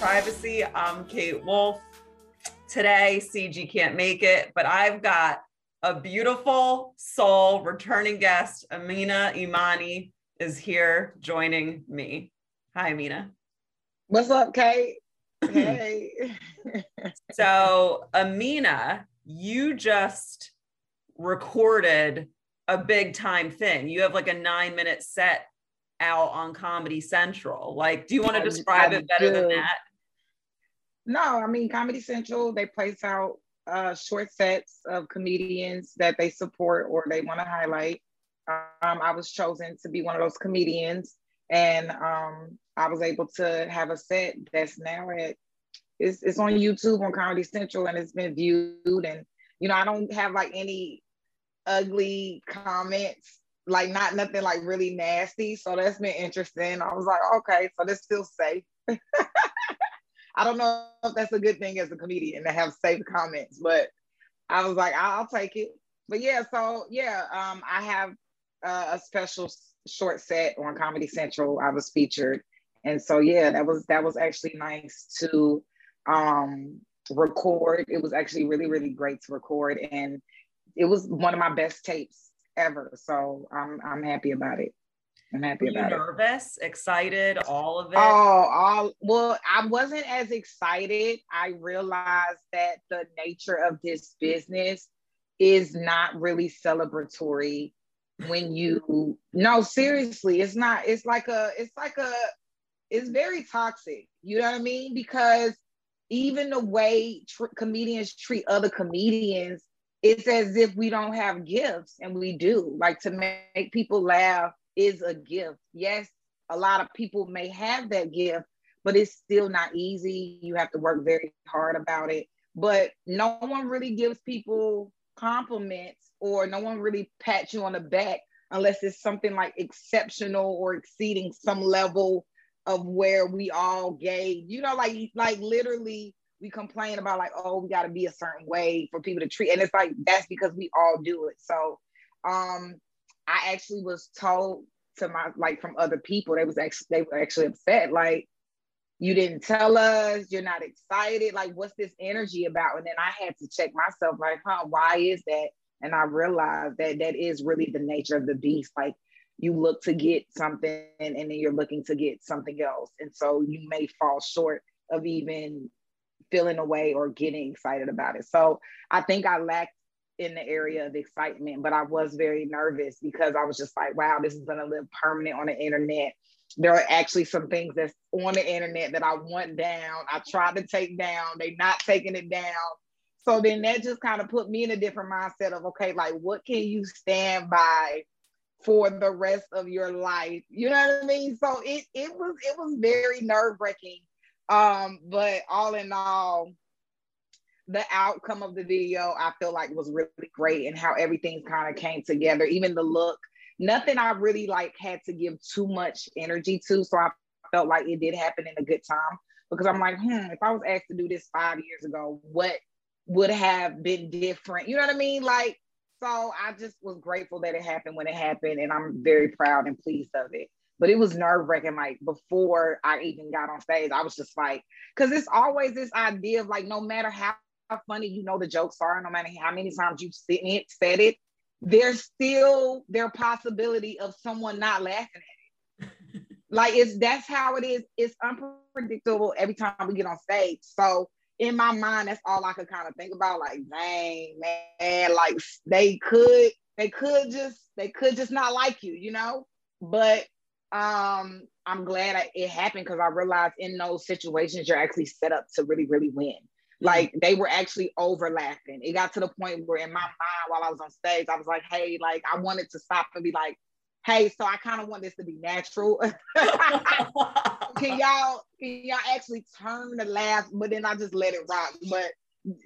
Privacy. I'm Kate Wolf. Today, CG can't make it, but I've got a beautiful soul returning guest. Amina Imani is here joining me. Hi, Amina. What's up, Kate? Hey. so, Amina, you just recorded a big time thing. You have like a nine minute set out on Comedy Central. Like, do you want to describe it better than that? No, I mean Comedy Central, they place out uh, short sets of comedians that they support or they want to highlight. Um, I was chosen to be one of those comedians, and um, I was able to have a set that's now at it's, it's on YouTube on Comedy Central, and it's been viewed. And you know, I don't have like any ugly comments like not nothing like really nasty. So that's been interesting. I was like, okay, so this feels safe. I don't know if that's a good thing as a comedian to have safe comments, but I was like, I'll take it. But yeah, so yeah, um, I have uh, a special short set on Comedy Central. I was featured, and so yeah, that was that was actually nice to um, record. It was actually really really great to record, and it was one of my best tapes ever. So I'm I'm happy about it. I'm happy Were about you nervous, it. excited, all of it? Oh, all well, I wasn't as excited. I realized that the nature of this business is not really celebratory when you no seriously it's not it's like a it's like a it's very toxic you know what i mean because even the way tr- comedians treat other comedians it's as if we don't have gifts and we do like to make people laugh is a gift. Yes a lot of people may have that gift but it's still not easy. You have to work very hard about it. But no one really gives people compliments or no one really pats you on the back unless it's something like exceptional or exceeding some level of where we all gave. You know like like literally we complain about like, oh, we got to be a certain way for people to treat, and it's like that's because we all do it. So, um, I actually was told to my like from other people, they was actually they were actually upset, like you didn't tell us, you're not excited, like what's this energy about? And then I had to check myself, like, huh, why is that? And I realized that that is really the nature of the beast, like. You look to get something and then you're looking to get something else. And so you may fall short of even feeling a way or getting excited about it. So I think I lacked in the area of excitement, but I was very nervous because I was just like, wow, this is going to live permanent on the internet. There are actually some things that's on the internet that I want down. I tried to take down, they not taking it down. So then that just kind of put me in a different mindset of okay, like what can you stand by for the rest of your life? You know what I mean? So it it was it was very nerve wracking um, but all in all, the outcome of the video I feel like was really great and how everything kind of came together, even the look. Nothing I really like had to give too much energy to. So I felt like it did happen in a good time because I'm like, hmm, if I was asked to do this five years ago, what would have been different? You know what I mean? Like, so I just was grateful that it happened when it happened, and I'm very proud and pleased of it but it was nerve wracking. Like before I even got on stage, I was just like, because it's always this idea of like, no matter how funny you know the jokes are, no matter how many times you've seen it, said it, there's still their possibility of someone not laughing at it. like it's that's how it is. It's unpredictable every time we get on stage. So in my mind, that's all I could kind of think about. Like, dang, man, like they could, they could just, they could just not like you, you know. But um, I'm glad I, it happened because I realized in those situations you're actually set up to really, really win. Mm-hmm. Like they were actually overlapping. It got to the point where in my mind while I was on stage, I was like, hey, like I wanted to stop and be like, hey, so I kind of want this to be natural. can y'all can y'all actually turn the laugh, but then I just let it rock. But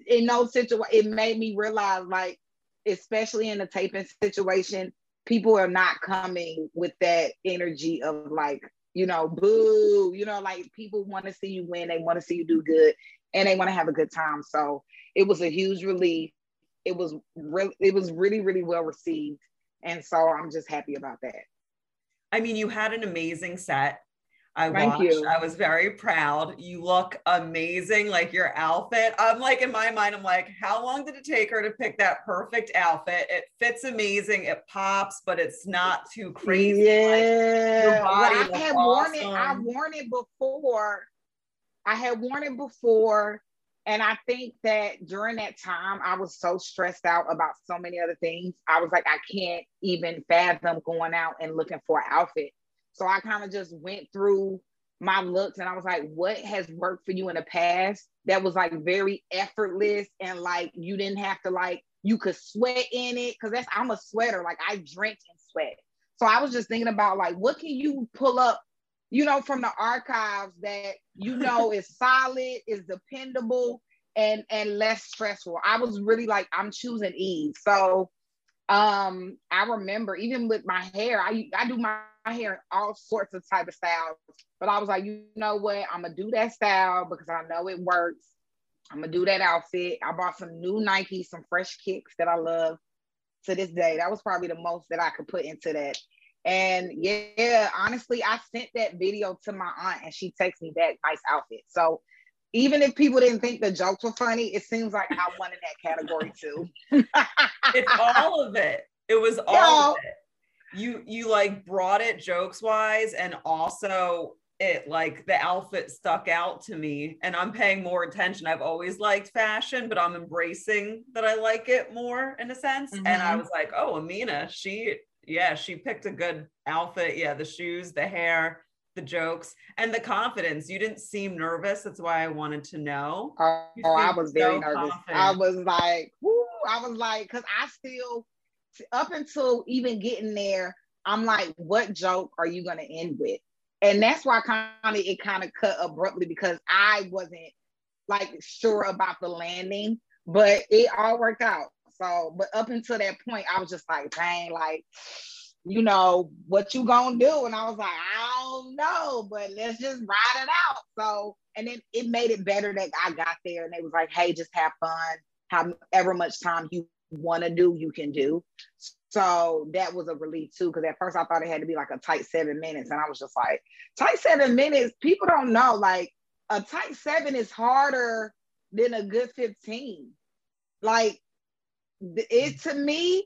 in those situations, it made me realize like, especially in the taping situation, people are not coming with that energy of like, you know, boo, you know, like people want to see you win, they want to see you do good, and they want to have a good time. So it was a huge relief. It was really, it was really, really well received. And so I'm just happy about that. I mean, you had an amazing set. I Thank watched. you. I was very proud. You look amazing. Like your outfit. I'm like in my mind, I'm like, how long did it take her to pick that perfect outfit? It fits amazing. It pops, but it's not too crazy. Yeah. Like, body well, I had worn it. I worn it before. I had worn it before. And I think that during that time, I was so stressed out about so many other things. I was like, I can't even fathom going out and looking for an outfit. So I kind of just went through my looks and I was like, what has worked for you in the past that was like very effortless and like you didn't have to like, you could sweat in it? Cause that's, I'm a sweater, like I drink and sweat. So I was just thinking about like, what can you pull up, you know, from the archives that you know is solid, is dependable, and and less stressful. I was really like, I'm choosing ease. So um, I remember even with my hair, I I do my my hair in all sorts of type of styles. But I was like, you know what? I'm gonna do that style because I know it works. I'm gonna do that outfit. I bought some new Nike, some fresh kicks that I love to this day. That was probably the most that I could put into that. And yeah, honestly, I sent that video to my aunt and she texted me back, nice outfit. So even if people didn't think the jokes were funny, it seems like I won in that category too. it's all of it. It was all of it you you like brought it jokes wise and also it like the outfit stuck out to me and I'm paying more attention. I've always liked fashion, but I'm embracing that I like it more in a sense. Mm-hmm. And I mm-hmm. was like, oh, Amina, she yeah, she picked a good outfit. Yeah, the shoes, the hair, the jokes, and the confidence. You didn't seem nervous. That's why I wanted to know. Oh, oh I was very so nervous. Confident. I was like, whoo, I was like, because I still up until even getting there, I'm like, what joke are you gonna end with? And that's why kind of it kind of cut abruptly because I wasn't like sure about the landing, but it all worked out. So, but up until that point, I was just like, dang, like, you know, what you gonna do? And I was like, I don't know, but let's just ride it out. So, and then it made it better that I got there and they was like, hey, just have fun, however much time you want to do, you can do. So that was a relief too, because at first I thought it had to be like a tight seven minutes. And I was just like, tight seven minutes, people don't know. Like a tight seven is harder than a good 15. Like it to me,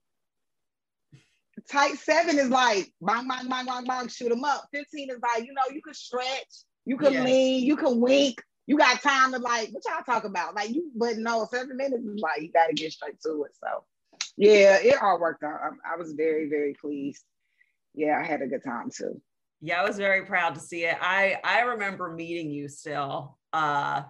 tight seven is like bang, bang, bang, bang, bang, shoot them up. 15 is like, you know, you can stretch, you can yes. lean, you can wink, you got time to like what y'all talk about? Like you but no seven minutes is like you got to get straight to it. So yeah it all worked out. I, I, was very very pleased. Yeah i had a good time too. Yeah i was very proud to see it. I i remember meeting you still. Uh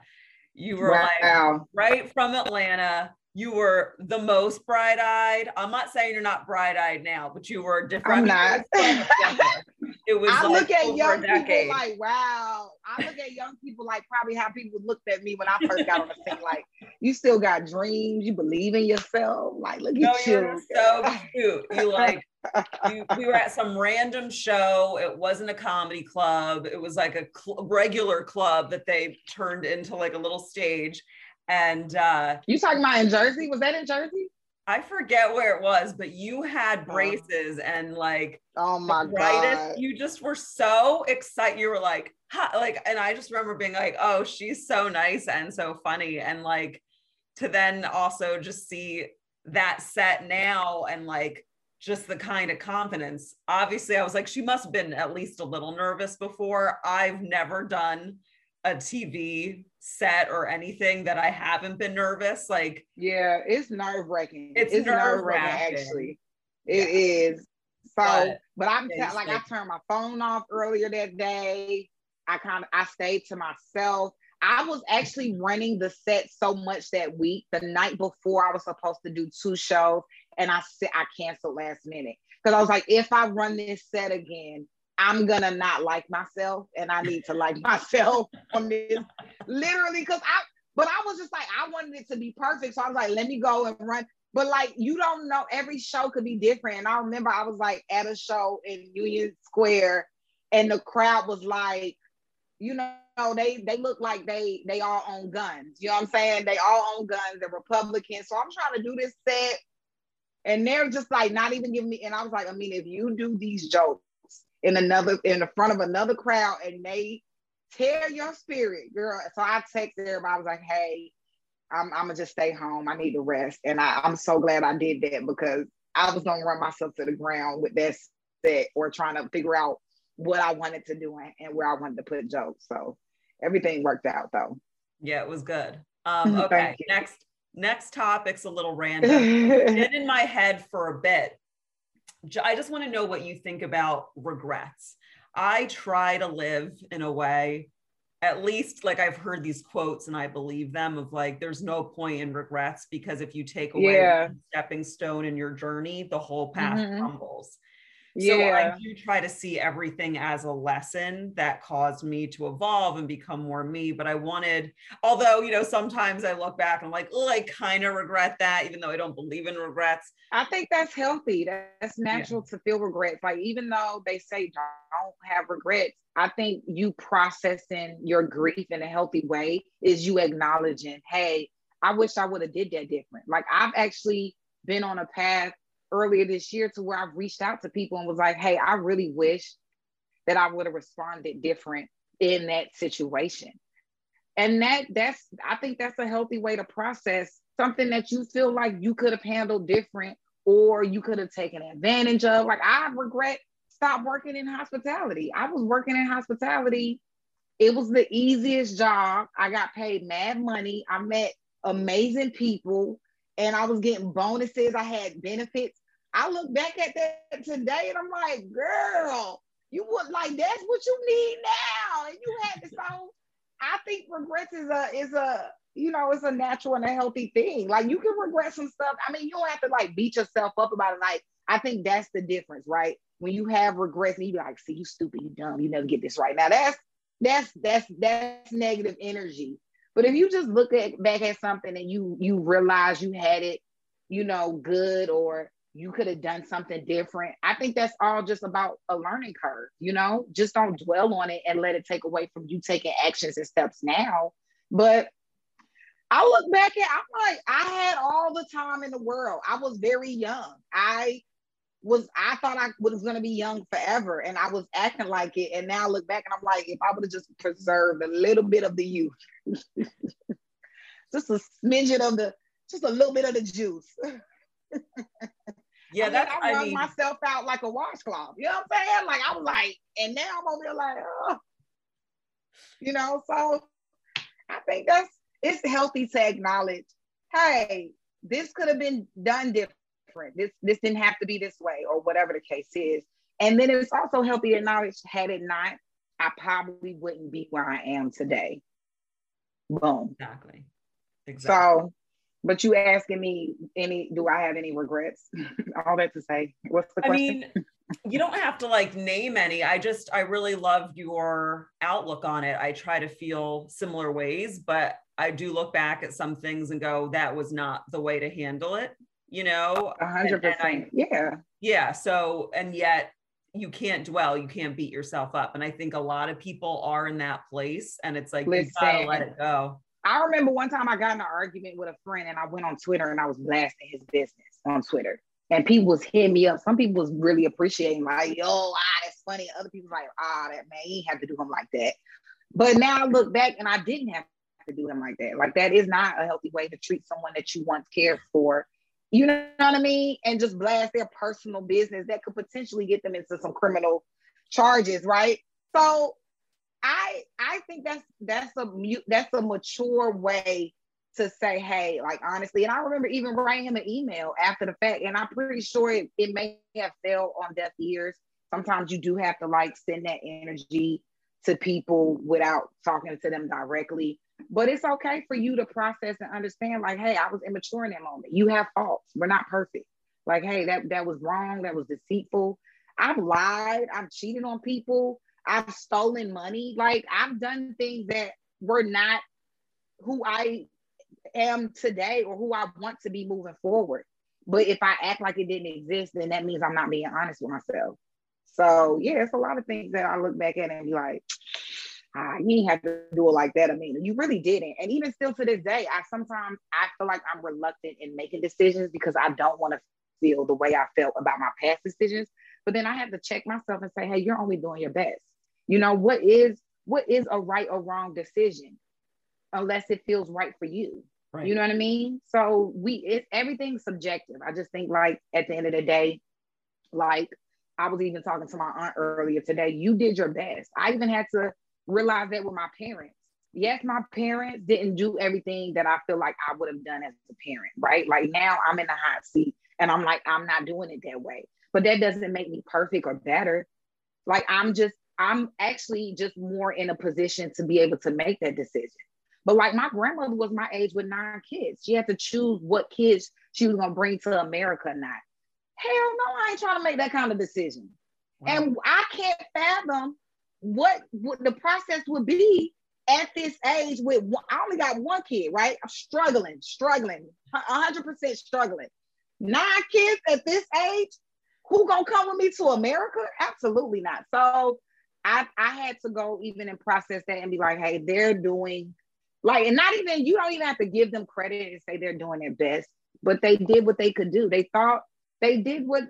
you were wow. like right from atlanta you were the most bright-eyed. I'm not saying you're not bright-eyed now, but you were different. I'm not. it was. I like look at young people like, wow. I look at young people like probably how people looked at me when I first got on the scene. Like, you still got dreams. You believe in yourself. Like, look no, at you. so cute. You like. you, we were at some random show. It wasn't a comedy club. It was like a cl- regular club that they turned into like a little stage and uh, you talking about in Jersey? Was that in Jersey? I forget where it was, but you had oh. braces and like oh my god, you just were so excited. You were like, ha, like, and I just remember being like, oh, she's so nice and so funny, and like to then also just see that set now and like just the kind of confidence. Obviously, I was like, she must have been at least a little nervous before. I've never done a TV set or anything that I haven't been nervous. Like, yeah, it's nerve wracking. It's, it's nerve wracking, actually. It yeah. is. but, but I'm yeah, like I turned my phone off earlier that day. I kind of I stayed to myself. I was actually running the set so much that week. The night before I was supposed to do two shows, and I said I canceled last minute because I was like, if I run this set again, I'm gonna not like myself, and I need to like myself on this. Literally, because I but I was just like, I wanted it to be perfect. So I was like, let me go and run. But like, you don't know, every show could be different. And I remember I was like at a show in Union Square, and the crowd was like, you know, they they look like they they all own guns. You know what I'm saying? They all own guns. They're Republicans. So I'm trying to do this set, and they're just like not even giving me. And I was like, I mean, if you do these jokes in another in the front of another crowd, and they tear your spirit, girl. So I texted everybody. I was like, hey, I'm, I'm gonna just stay home. I need to rest. And I, I'm so glad I did that because I was gonna run myself to the ground with that set or trying to figure out what I wanted to do and where I wanted to put jokes. So everything worked out though. Yeah, it was good. Um, okay, next next topic's a little random. Been in my head for a bit. I just want to know what you think about regrets. I try to live in a way, at least like I've heard these quotes and I believe them of like, there's no point in regrets because if you take away yeah. stepping stone in your journey, the whole path mm-hmm. crumbles. So. I do try to see everything as a lesson that caused me to evolve and become more me. But I wanted, although, you know, sometimes I look back and I'm like, oh, I kind of regret that, even though I don't believe in regrets. I think that's healthy. That's natural yeah. to feel regrets. Like, even though they say don't have regrets, I think you processing your grief in a healthy way is you acknowledging, hey, I wish I would have did that different. Like I've actually been on a path earlier this year to where I've reached out to people and was like, hey, I really wish that I would have responded different in that situation. And that that's I think that's a healthy way to process something that you feel like you could have handled different or you could have taken advantage of. Like I regret stop working in hospitality. I was working in hospitality. It was the easiest job. I got paid mad money. I met amazing people and I was getting bonuses. I had benefits. I look back at that today and I'm like, girl, you would like that's what you need now. And you had this so I think regrets is a is a you know it's a natural and a healthy thing. Like you can regret some stuff. I mean, you don't have to like beat yourself up about it. Like I think that's the difference, right? When you have regrets and you be like, see, you stupid, you dumb, you never get this right. Now that's that's that's that's negative energy. But if you just look at back at something and you you realize you had it, you know, good or you could have done something different. I think that's all just about a learning curve, you know? Just don't dwell on it and let it take away from you taking actions and steps now. But I look back at I'm like, I had all the time in the world. I was very young. I was I thought I was gonna be young forever and I was acting like it. And now I look back and I'm like, if I would have just preserved a little bit of the youth, just a smidgen of the, just a little bit of the juice. Yeah, I that's I, I mean, myself out like a washcloth. You know what I'm saying? Like I was like, and now I'm over here like, oh. you know. So I think that's it's healthy to acknowledge, hey, this could have been done different. This this didn't have to be this way, or whatever the case is. And then it's also healthy to acknowledge, had it not, I probably wouldn't be where I am today. Boom. Exactly. Exactly. So but you asking me any do I have any regrets? All that to say. What's the question? I mean, you don't have to like name any. I just I really love your outlook on it. I try to feel similar ways, but I do look back at some things and go, that was not the way to handle it, you know? A hundred percent. Yeah. Yeah. So and yet you can't dwell, you can't beat yourself up. And I think a lot of people are in that place and it's like Listen, you gotta let it go. I remember one time I got in an argument with a friend and I went on Twitter and I was blasting his business on Twitter. And people was hitting me up. Some people was really appreciating, like, yo, ah, that's funny. Other people like, ah, that man, he had to do him like that. But now I look back and I didn't have to do him like that. Like that is not a healthy way to treat someone that you once cared for. You know what I mean? And just blast their personal business that could potentially get them into some criminal charges, right? So I I think that's that's a that's a mature way to say, hey, like honestly, and I remember even writing him an email after the fact, and I'm pretty sure it, it may have fell on deaf ears. Sometimes you do have to like send that energy to people without talking to them directly. But it's okay for you to process and understand, like, hey, I was immature in that moment. You have faults. We're not perfect. Like, hey, that that was wrong. That was deceitful. I've lied. I've cheated on people. I've stolen money. Like, I've done things that were not who I am today or who I want to be moving forward. But if I act like it didn't exist, then that means I'm not being honest with myself. So yeah, it's a lot of things that I look back at and be like, ah, you didn't have to do it like that. I mean, you really didn't. And even still to this day, I sometimes I feel like I'm reluctant in making decisions because I don't want to feel the way I felt about my past decisions. But then I have to check myself and say, hey, you're only doing your best. You know, what is what is a right or wrong decision unless it feels right for you. Right. You know what I mean? So we it's everything's subjective. I just think like at the end of the day, like I was even talking to my aunt earlier today, you did your best. I even had to realize that with my parents. Yes, my parents didn't do everything that I feel like I would have done as a parent, right? Like now I'm in the hot seat and I'm like, I'm not doing it that way. But that doesn't make me perfect or better. Like I'm just, I'm actually just more in a position to be able to make that decision. But like my grandmother was my age with nine kids. She had to choose what kids she was gonna bring to America or not. Hell no, I ain't trying to make that kind of decision. Wow. And I can't fathom what, what the process would be at this age with I only got one kid, right? I'm struggling, struggling, 100% struggling. Nine kids at this age, who gonna come with me to America? Absolutely not. So I, I had to go even and process that and be like, hey, they're doing like, and not even, you don't even have to give them credit and say they're doing their best, but they did what they could do. They thought they did what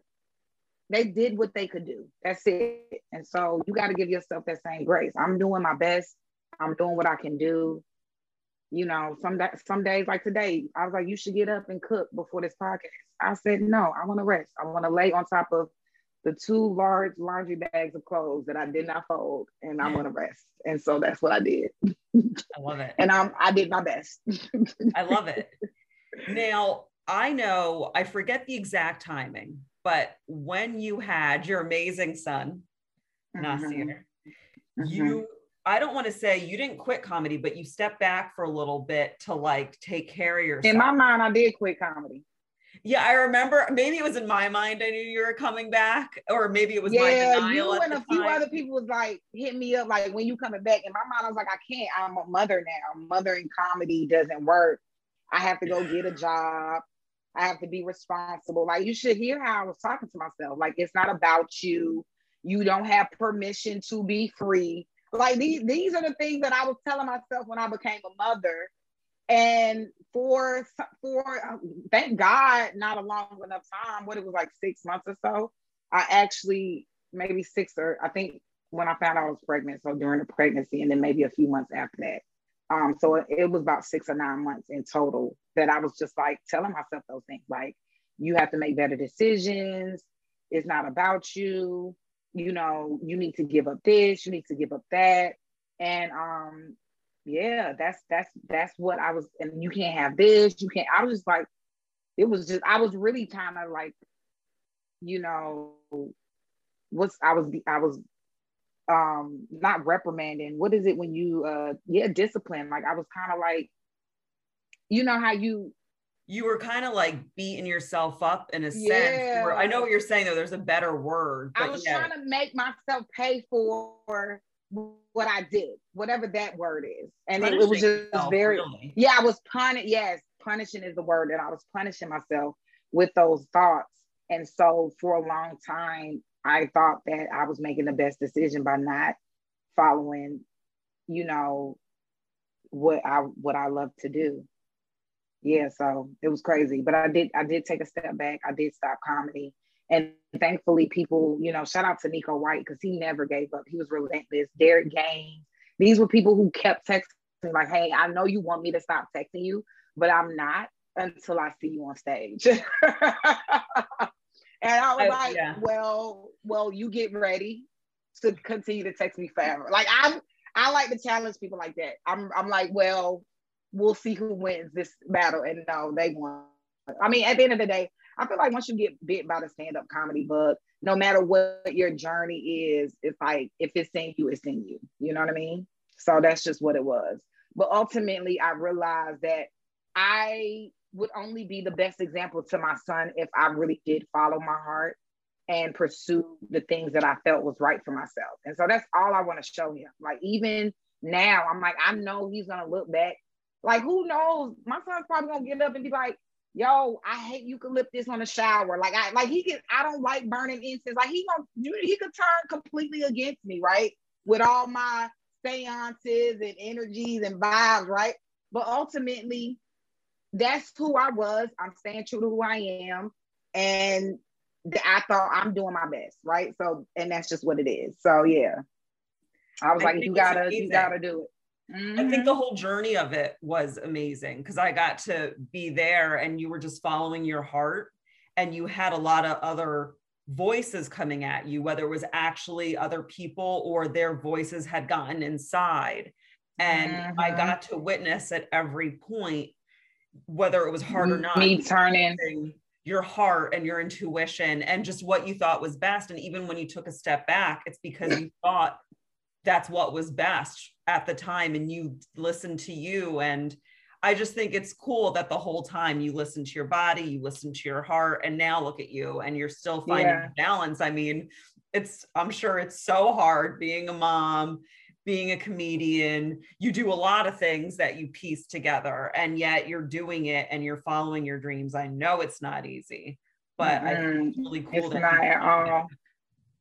they did what they could do. That's it. And so you got to give yourself that same grace. I'm doing my best. I'm doing what I can do. You know, some some days like today, I was like, you should get up and cook before this podcast. I said, no, I want to rest. I want to lay on top of the two large laundry bags of clothes that I did not fold, and I'm gonna rest. And so that's what I did. I love it. and I'm I did my best. I love it. Now I know I forget the exact timing, but when you had your amazing son, mm-hmm. Nasir, mm-hmm. you I don't want to say you didn't quit comedy, but you stepped back for a little bit to like take care of yourself. In my mind, I did quit comedy. Yeah, I remember. Maybe it was in my mind. I knew you were coming back, or maybe it was yeah. you and a few other people was like hit me up like when you coming back. In my mind, I was like, I can't. I'm a mother now. Mothering comedy doesn't work. I have to go get a job. I have to be responsible. Like you should hear how I was talking to myself. Like it's not about you. You don't have permission to be free. Like these, these are the things that I was telling myself when I became a mother and for for thank God, not a long enough time. What it was like six months or so. I actually maybe six or I think when I found out I was pregnant. So during the pregnancy, and then maybe a few months after that. Um, so it, was about six or nine months in total that I was just like telling myself those things, like you have to make better decisions. It's not about you. You know, you need to give up this. You need to give up that. And um, yeah, that's that's that's what I was, and you can't have this, you can't. I was just like, it was just I was really kind of like, you know, what's I was I was um not reprimanding. What is it when you uh yeah, discipline. Like I was kind of like, you know how you you were kind of like beating yourself up in a yeah. sense. I know what you're saying though. There's a better word. I was yeah. trying to make myself pay for what I did, whatever that word is. And it, it, was just very, really. yeah, I was punishing. Yes, punishing is the word that I was punishing myself with those thoughts. And so for a long time, I thought that I was making the best decision by not following, you know, what I what I love to do. Yeah, so it was crazy. But I did I did take a step back. I did stop comedy. And thankfully, people, you know, shout out to Nico White because he never gave up. He was relentless. Derek Gaines. These were people who kept texting like, hey, I know you want me to stop texting you, but I'm not until I see you on stage. and I was like, yeah. well, well, you get ready to continue to text me forever. Like I'm I like to challenge people like that. I'm I'm like, well, we'll see who wins this battle. And no, they won. I mean, at the end of the day, I feel like once you get bit by the stand-up comedy bug, no matter what your journey is, it's like if it's in you, it's in you. You know what I mean? So that's just what it was. But ultimately, I realized that I would only be the best example to my son if I really did follow my heart and pursue the things that I felt was right for myself. And so that's all I want to show him. Like even now, I'm like, I know he's gonna look back. Like, who knows? My son's probably gonna get up and be like, yo, I hate eucalyptus on the shower. Like I like he can, I don't like burning incense. Like he gonna he could turn completely against me, right? With all my seances and energies and vibes, right? But ultimately, that's who I was. I'm staying true to who I am. And I thought I'm doing my best, right? So, and that's just what it is. So yeah. I was I like, you gotta, you gotta do it. Mm-hmm. I think the whole journey of it was amazing because I got to be there and you were just following your heart and you had a lot of other voices coming at you, whether it was actually other people or their voices had gotten inside. And mm-hmm. I got to witness at every point, whether it was hard or not, me turning your heart and your intuition and just what you thought was best. And even when you took a step back, it's because you thought that's what was best at the time and you listened to you and i just think it's cool that the whole time you listen to your body you listen to your heart and now look at you and you're still finding yeah. balance i mean it's i'm sure it's so hard being a mom being a comedian you do a lot of things that you piece together and yet you're doing it and you're following your dreams i know it's not easy but mm-hmm. i think it's really cool it's not at all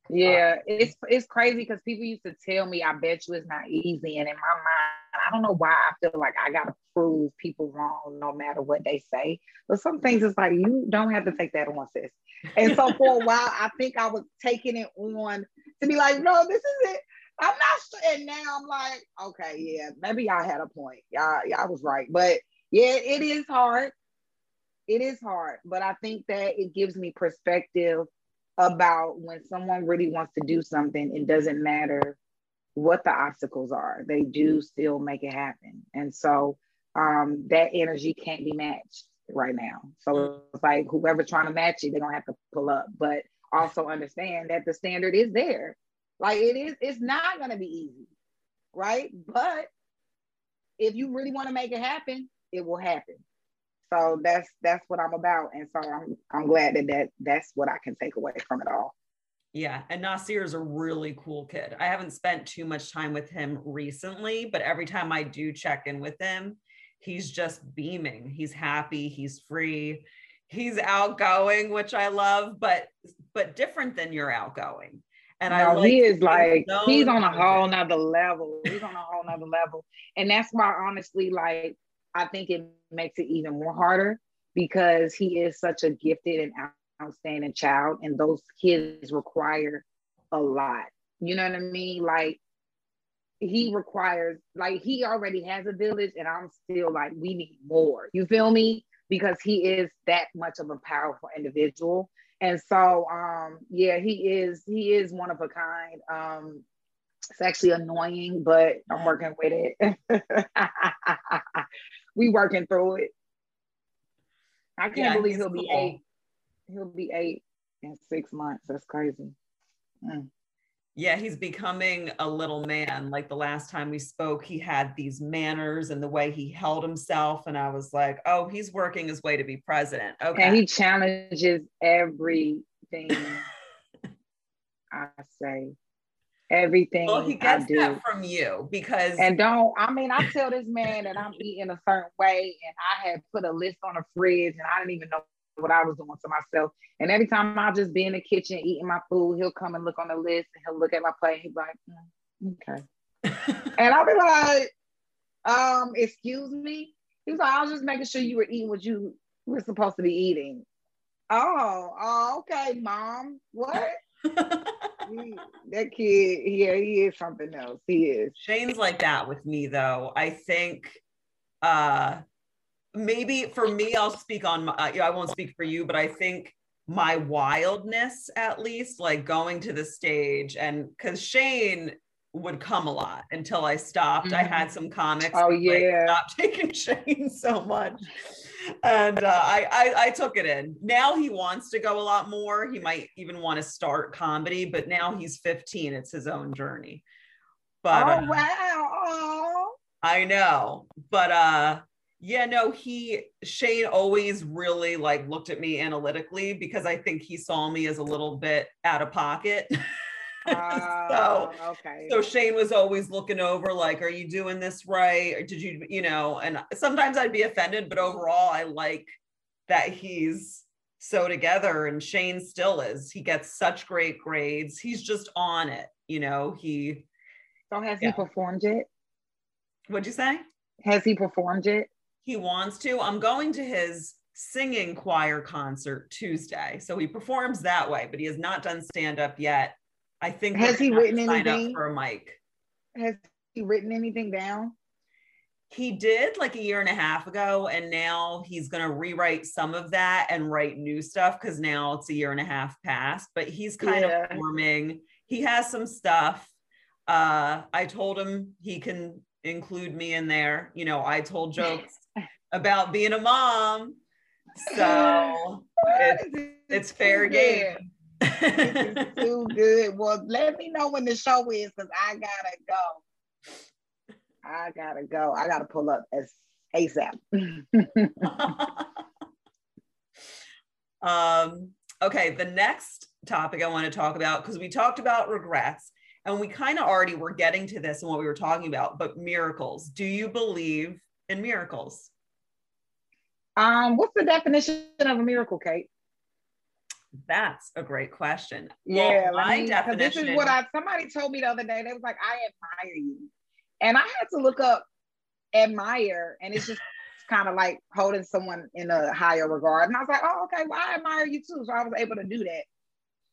yeah, it's it's crazy because people used to tell me, "I bet you it's not easy," and in my mind, I don't know why I feel like I gotta prove people wrong no matter what they say. But some things it's like you don't have to take that on, sis. And so for a while, I think I was taking it on to be like, "No, this is it." I'm not, sure. and now I'm like, okay, yeah, maybe I had a point. Yeah, I was right, but yeah, it is hard. It is hard, but I think that it gives me perspective about when someone really wants to do something, it doesn't matter what the obstacles are, they do still make it happen. And so um, that energy can't be matched right now. So it's like whoever's trying to match you, they're gonna have to pull up, but also understand that the standard is there. Like it is, it's not gonna be easy, right? But if you really want to make it happen, it will happen. So that's that's what I'm about, and so I'm I'm glad that that that's what I can take away from it all. Yeah, and Nasir is a really cool kid. I haven't spent too much time with him recently, but every time I do check in with him, he's just beaming. He's happy. He's free. He's outgoing, which I love, but but different than you're outgoing. And no, I like he is like he's on a whole nother level. He's on a whole nother level, and that's why honestly, like I think it makes it even more harder because he is such a gifted and outstanding child, and those kids require a lot. You know what I mean? Like he requires, like he already has a village, and I'm still like, we need more. You feel me? Because he is that much of a powerful individual. And so um yeah, he is he is one of a kind. Um it's actually annoying, but I'm working with it. we working through it. I can't yeah, believe he'll be eight. He'll be eight in six months. That's crazy. Mm. Yeah, he's becoming a little man. Like the last time we spoke, he had these manners and the way he held himself. And I was like, oh, he's working his way to be president. Okay. And he challenges everything I say everything. Well, he gets that from you because and don't I mean I tell this man that I'm eating a certain way and I had put a list on a fridge and I didn't even know what I was doing to myself. And every time I'll just be in the kitchen eating my food, he'll come and look on the list and he'll look at my plate. He's like, mm, okay. and I'll be like, um, excuse me. He's like, I was just making sure you were eating what you were supposed to be eating. Oh, oh okay, mom. What? that kid, yeah, he is something else. He is. Shane's like that with me though. I think uh maybe for me, I'll speak on my, I won't speak for you, but I think my wildness at least, like going to the stage and because Shane would come a lot until I stopped. Mm-hmm. I had some comics. Oh yeah, stopped taking Shane so much, and uh, I, I I took it in. Now he wants to go a lot more. He might even want to start comedy, but now he's 15. It's his own journey. But oh uh, wow, I know, but uh yeah, no, he Shane always really like looked at me analytically because I think he saw me as a little bit out of pocket. Uh, so okay. So Shane was always looking over, like, are you doing this right? Or did you, you know, and sometimes I'd be offended, but overall I like that he's so together and Shane still is. He gets such great grades. He's just on it, you know. He so has yeah. he performed it? What'd you say? Has he performed it? He wants to. I'm going to his singing choir concert Tuesday. So he performs that way, but he has not done stand up yet. I think has he written anything for a mic? Has he written anything down? He did like a year and a half ago, and now he's going to rewrite some of that and write new stuff because now it's a year and a half past. But he's kind yeah. of forming. He has some stuff. Uh, I told him he can include me in there. You know, I told jokes about being a mom. So it's, it's fair game. too good. Well, let me know when the show is because I gotta go. I gotta go. I gotta pull up as ASAP. um, okay, the next topic I want to talk about because we talked about regrets and we kind of already were getting to this and what we were talking about, but miracles. Do you believe in miracles? Um, what's the definition of a miracle, Kate? That's a great question. Yeah, well, my definition. This is what I somebody told me the other day. They was like, "I admire you," and I had to look up admire, and it's just kind of like holding someone in a higher regard. And I was like, "Oh, okay. Well, I admire you too," so I was able to do that.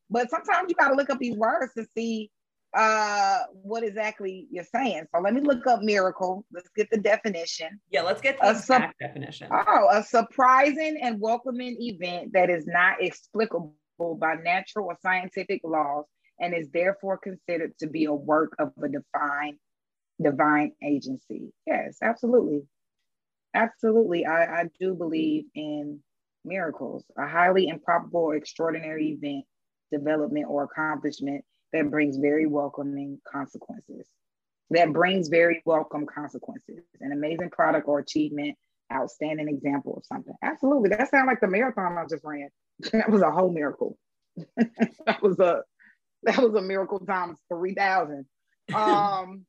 But sometimes you got to look up these words to see uh what exactly you're saying. So let me look up miracle. Let's get the definition. Yeah, let's get the exact su- definition. Oh, a surprising and welcoming event that is not explicable by natural or scientific laws and is therefore considered to be a work of a divine divine agency. Yes, absolutely. Absolutely. I, I do believe in miracles, a highly improbable or extraordinary event, development, or accomplishment that brings very welcoming consequences. That brings very welcome consequences. An amazing product or achievement, outstanding example of something. Absolutely. That sounds like the marathon I just ran. that was a whole miracle. that was a that was a miracle times 3000. Um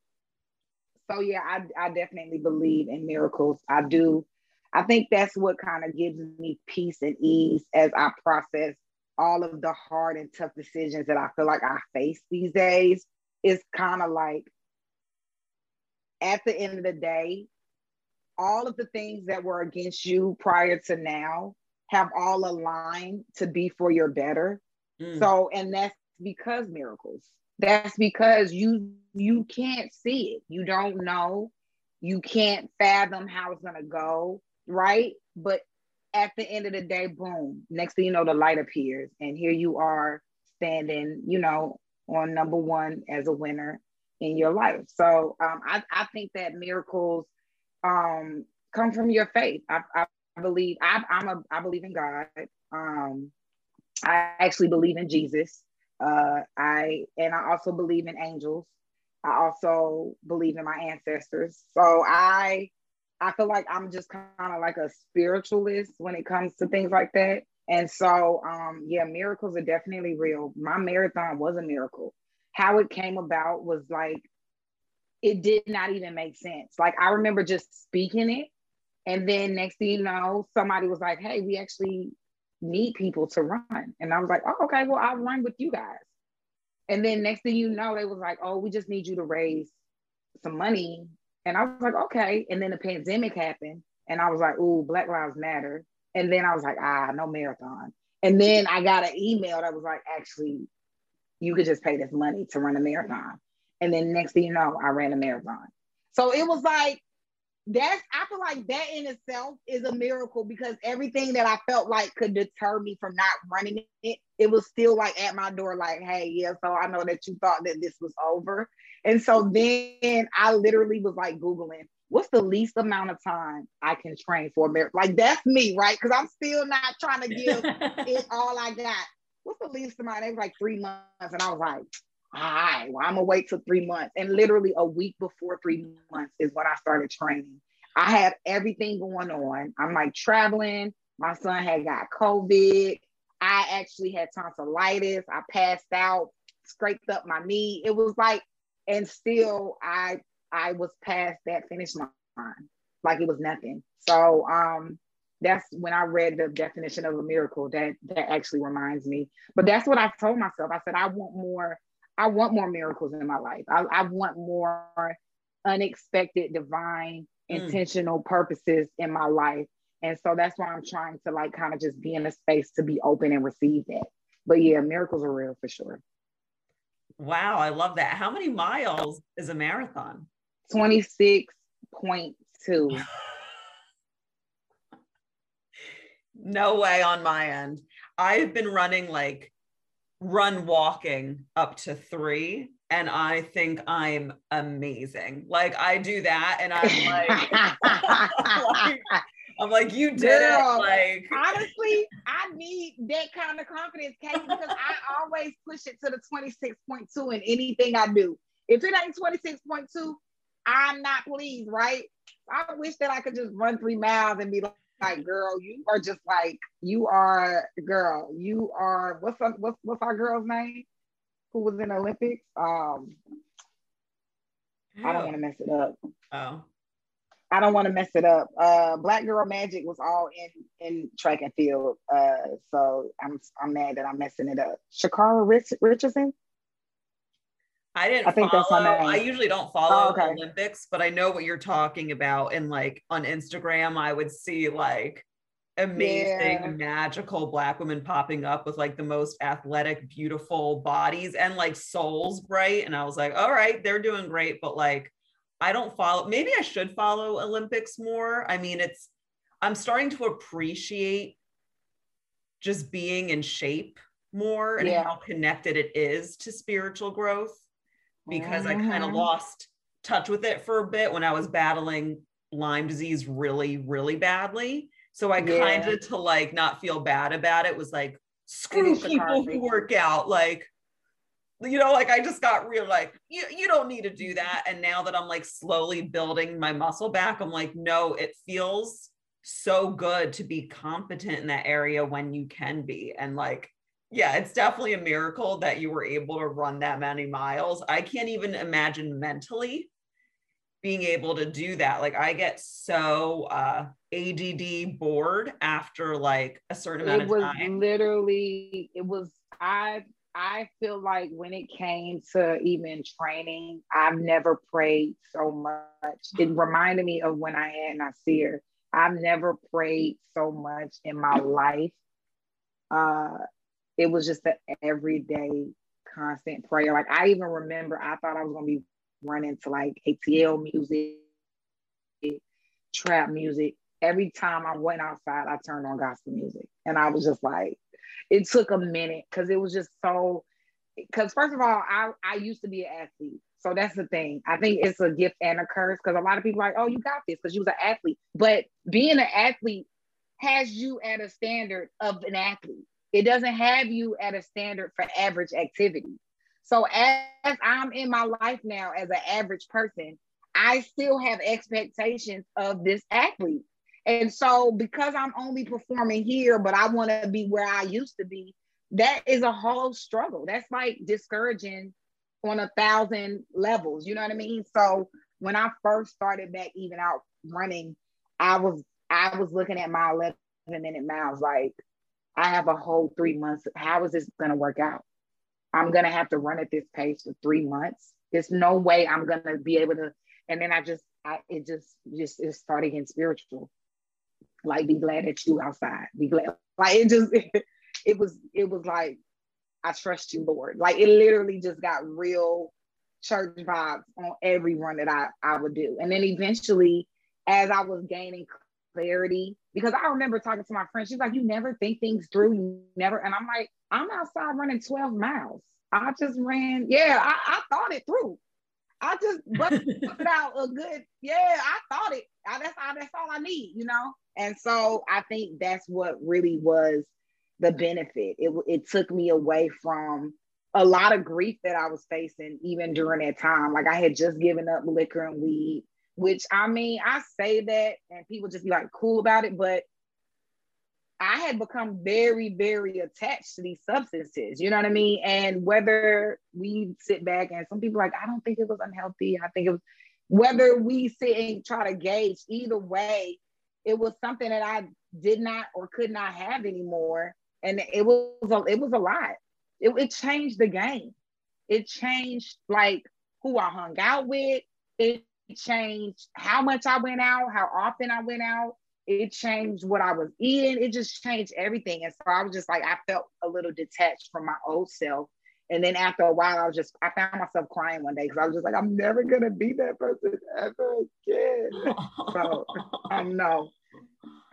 so yeah, I, I definitely believe in miracles. I do. I think that's what kind of gives me peace and ease as I process all of the hard and tough decisions that I feel like I face these days is kind of like at the end of the day, all of the things that were against you prior to now have all aligned to be for your better. Mm. So, and that's because miracles. That's because you you can't see it. You don't know. You can't fathom how it's gonna go, right? But at the end of the day, boom, next thing you know, the light appears. And here you are standing, you know, on number one as a winner in your life. So um, I, I think that miracles um, come from your faith. I, I believe I, I'm a I believe in God. Um, I actually believe in Jesus. Uh, I and I also believe in angels. I also believe in my ancestors. So I I feel like I'm just kind of like a spiritualist when it comes to things like that. And so, um, yeah, miracles are definitely real. My marathon was a miracle. How it came about was like, it did not even make sense. Like, I remember just speaking it. And then next thing you know, somebody was like, hey, we actually need people to run. And I was like, oh, okay, well, I'll run with you guys. And then next thing you know, they was like, oh, we just need you to raise some money and I was like, okay. And then the pandemic happened. And I was like, ooh, Black Lives Matter. And then I was like, ah, no marathon. And then I got an email that was like, actually, you could just pay this money to run a marathon. And then next thing you know, I ran a marathon. So it was like, that's, I feel like that in itself is a miracle because everything that I felt like could deter me from not running it, it was still like at my door, like, hey, yeah, so I know that you thought that this was over. And so then I literally was like Googling, what's the least amount of time I can train for a marathon? Like that's me, right? Because I'm still not trying to give it all I got. What's the least amount? It was like three months. And I was like, all right, well, I'm gonna wait till three months. And literally a week before three months is when I started training. I had everything going on. I'm like traveling. My son had got COVID. I actually had tonsillitis. I passed out, scraped up my knee. It was like, and still I I was past that finish line. Like it was nothing. So um that's when I read the definition of a miracle that that actually reminds me. But that's what I told myself. I said I want more I want more miracles in my life. I, I want more unexpected, divine, mm. intentional purposes in my life. And so that's why I'm trying to like kind of just be in a space to be open and receive that. But yeah, miracles are real for sure. Wow, I love that. How many miles is a marathon? 26.2. no way on my end. I've been running like run walking up to three and I think I'm amazing. Like I do that and I'm like, like I'm like, you did Girl, it. Like honestly, I need that kind of confidence, Kate, because I always push it to the 26.2 in anything I do. If it ain't 26.2, I'm not pleased, right? I wish that I could just run three miles and be like, like, girl, you are just like you are, girl. You are what's up, what's what's our girl's name? Who was in Olympics? Um, I don't want to mess it up. Oh, I don't want to mess it up. Uh, Black Girl Magic was all in in track and field. Uh, so I'm I'm mad that I'm messing it up. Sha'Carri Rich- Richardson. I didn't I think follow. That's my name. I usually don't follow oh, okay. Olympics, but I know what you're talking about. And like on Instagram, I would see like amazing, yeah. magical black women popping up with like the most athletic, beautiful bodies and like souls bright. And I was like, all right, they're doing great, but like I don't follow. Maybe I should follow Olympics more. I mean, it's I'm starting to appreciate just being in shape more and yeah. how connected it is to spiritual growth because mm-hmm. I kind of lost touch with it for a bit when I was battling Lyme disease really, really badly. So I yeah. kind of to like not feel bad about it was like screw people who work out. Like, you know, like I just got real like you you don't need to do that. And now that I'm like slowly building my muscle back, I'm like, no, it feels so good to be competent in that area when you can be. And like yeah, it's definitely a miracle that you were able to run that many miles. I can't even imagine mentally being able to do that. Like I get so uh ADD bored after like a certain amount it of time. It was literally it was I I feel like when it came to even training, I've never prayed so much. It reminded me of when I had Nasir. I've never prayed so much in my life. Uh, it was just an everyday constant prayer. Like I even remember I thought I was gonna be running to like ATL music, trap music. Every time I went outside, I turned on gospel music. And I was just like, it took a minute because it was just so because first of all, I, I used to be an athlete. So that's the thing. I think it's a gift and a curse because a lot of people are like, oh, you got this because you was an athlete. But being an athlete has you at a standard of an athlete. It doesn't have you at a standard for average activity. So as I'm in my life now as an average person, I still have expectations of this athlete. And so because I'm only performing here, but I want to be where I used to be, that is a whole struggle. That's like discouraging on a thousand levels. You know what I mean? So when I first started back even out running, I was I was looking at my 11 minute miles like I have a whole three months. How is this going to work out? I'm going to have to run at this pace for three months. There's no way I'm going to be able to. And then I just, I, it just, just, it started getting spiritual. Like, be glad that you outside. Be glad. Like, it just, it, was, it was like, I trust you, Lord. Like, it literally just got real church vibes on every run that I, I would do. And then eventually, as I was gaining clarity because I remember talking to my friend. She's like, "You never think things through. You never." And I'm like, "I'm outside running 12 miles. I just ran. Yeah, I, I thought it through. I just busted out a good, yeah, I thought it. That's all that's all I need, you know? And so I think that's what really was the benefit. It, it took me away from a lot of grief that I was facing even during that time. Like I had just given up liquor and weed, which I mean, I say that and people just be like cool about it, but I had become very, very attached to these substances. You know what I mean? And whether we sit back and some people like, I don't think it was unhealthy. I think it was whether we sit and try to gauge either way, it was something that I did not or could not have anymore. And it was a, it was a lot. It, it changed the game. It changed like who I hung out with. It changed how much I went out, how often I went out it changed what I was eating. It just changed everything. And so I was just like, I felt a little detached from my old self. And then after a while, I was just, I found myself crying one day because I was just like, I'm never gonna be that person ever again. so I know,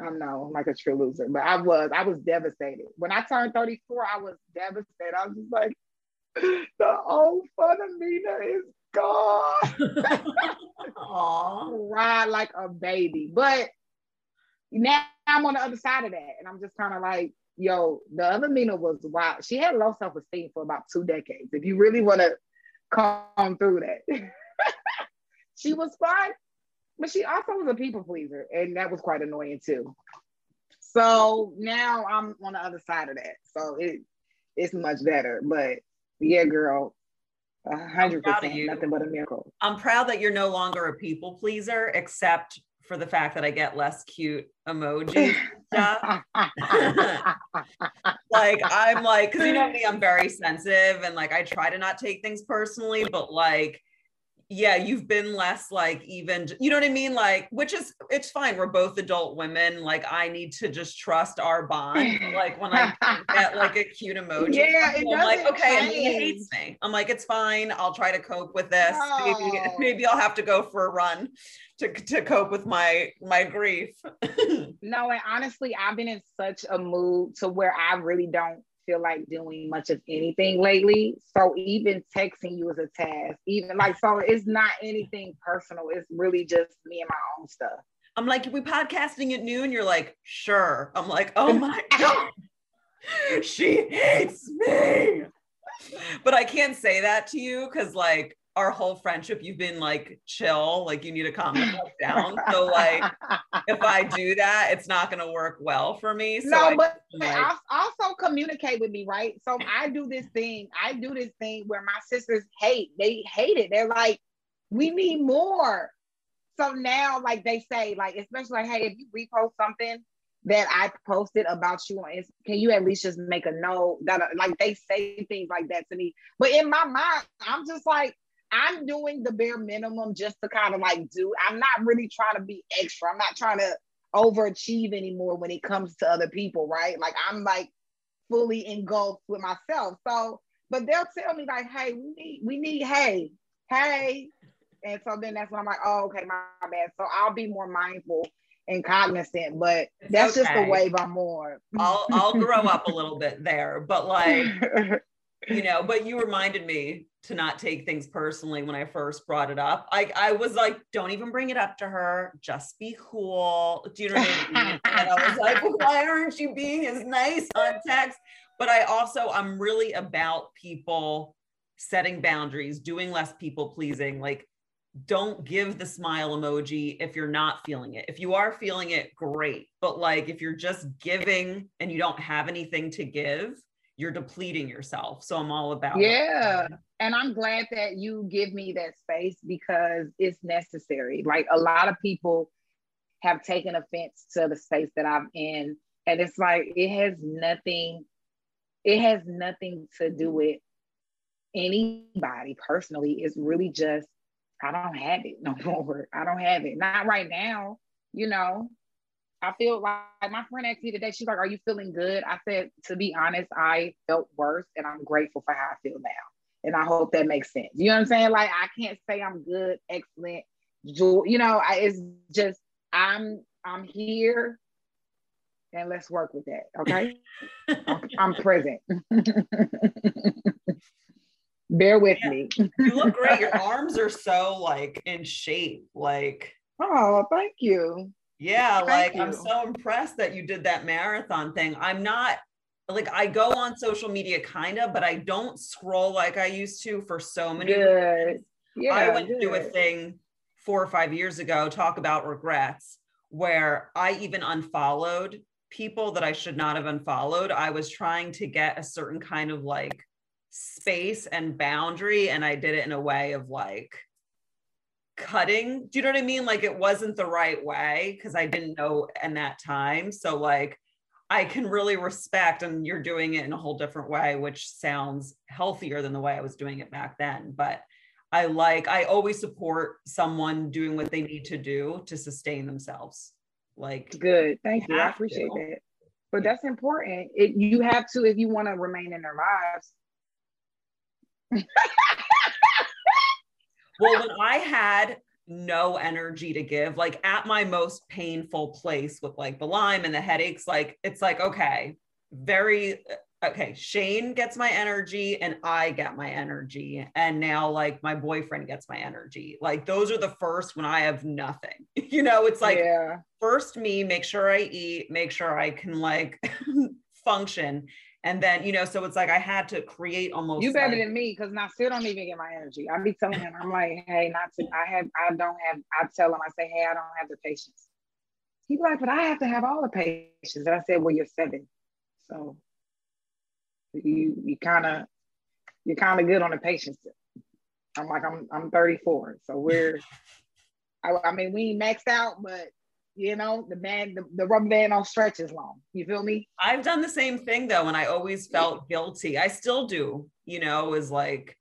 I know, like a true loser. But I was, I was devastated. When I turned 34, I was devastated. I was just like, the old fun of Mina is gone. Cried like a baby. But now I'm on the other side of that, and I'm just kind of like, yo, the other Mina was wild. She had low self esteem for about two decades. If you really want to come through that, she was fine, but she also was a people pleaser, and that was quite annoying too. So now I'm on the other side of that. So it it's much better. But yeah, girl, hundred percent, nothing but a miracle. I'm proud that you're no longer a people pleaser, except for the fact that I get less cute emoji stuff. like I'm like, because you know me, I'm very sensitive and like I try to not take things personally, but like yeah, you've been less like even, you know what I mean? Like, which is, it's fine. We're both adult women. Like, I need to just trust our bond. Like, when I get like a cute emoji, yeah, I'm like, okay, and he hates me. I'm like, it's fine. I'll try to cope with this. No. Maybe, maybe I'll have to go for a run to, to cope with my, my grief. no, and honestly, I've been in such a mood to where I really don't feel like doing much of anything lately. So even texting you is a task. Even like so it's not anything personal. It's really just me and my own stuff. I'm like, we podcasting at noon. You're like, sure. I'm like, oh my God. she hates me. But I can't say that to you because like our whole friendship you've been like chill like you need to calm down. So like if i do that it's not going to work well for me. So no but like, also communicate with me right? So i do this thing i do this thing where my sisters hate they hate it. They're like we need more. So now like they say like especially like hey if you repost something that I posted about you on Instagram, can you at least just make a note that like they say things like that to me? But in my mind, I'm just like, I'm doing the bare minimum just to kind of like do. I'm not really trying to be extra. I'm not trying to overachieve anymore when it comes to other people, right? Like I'm like fully engulfed with myself. So, but they'll tell me like, hey, we need, we need, hey, hey. And so then that's when I'm like, oh, okay, my, my bad. So I'll be more mindful and cognizant, but that's okay. just the wave I'm on. I'll I'll grow up a little bit there, but like you know, but you reminded me to not take things personally when I first brought it up. I, I was like, don't even bring it up to her. Just be cool. Do you know what I mean? and I was like, why aren't you being as nice on text? But I also, I'm really about people setting boundaries, doing less people pleasing. Like, don't give the smile emoji if you're not feeling it. If you are feeling it, great. But like, if you're just giving and you don't have anything to give, you're depleting yourself. So I'm all about Yeah. That. And I'm glad that you give me that space because it's necessary. Like a lot of people have taken offense to the space that I'm in. And it's like it has nothing, it has nothing to do with anybody personally. It's really just I don't have it no more. I don't have it. Not right now, you know. I feel like my friend asked me today, she's like, Are you feeling good? I said, To be honest, I felt worse and I'm grateful for how I feel now. And I hope that makes sense. You know what I'm saying? Like, I can't say I'm good, excellent. You know, I, it's just, I'm, I'm here and let's work with that. Okay. I'm, I'm present. Bear with yeah. me. you look great. Your arms are so like in shape. Like, oh, thank you. Yeah, thank like you. I'm so impressed that you did that marathon thing. I'm not like I go on social media kind of, but I don't scroll like I used to for so many good. Yeah, I went good. to do a thing four or five years ago, talk about regrets, where I even unfollowed people that I should not have unfollowed. I was trying to get a certain kind of like space and boundary, and I did it in a way of like cutting. Do you know what I mean? Like it wasn't the right way because I didn't know in that time. So, like, I can really respect, and you're doing it in a whole different way, which sounds healthier than the way I was doing it back then. But I like, I always support someone doing what they need to do to sustain themselves. Like, good. Thank you. I appreciate to. that. But that's important. It, you have to if you want to remain in their lives. well, when I had no energy to give, like at my most painful place with like the Lyme and the headaches, like it's like, okay, very uh, okay, Shane gets my energy and I get my energy. And now, like, my boyfriend gets my energy. Like, those are the first when I have nothing. you know, it's like, yeah. first me, make sure I eat, make sure I can like function. And then, you know, so it's like I had to create almost. You better like, than me because now still don't even get my energy. I be telling him, I'm like, hey, not to, I have, I don't have, I tell him, I say, hey, I don't have the patience. He's like, but I have to have all the patience. And I said, well, you're seven. So you you kind of you're kind of good on the patience. I'm like I'm I'm 34, so we're I, I mean we maxed out, but you know the man the, the rubber band don't stretch as long. You feel me? I've done the same thing though, and I always felt guilty. I still do. You know, is like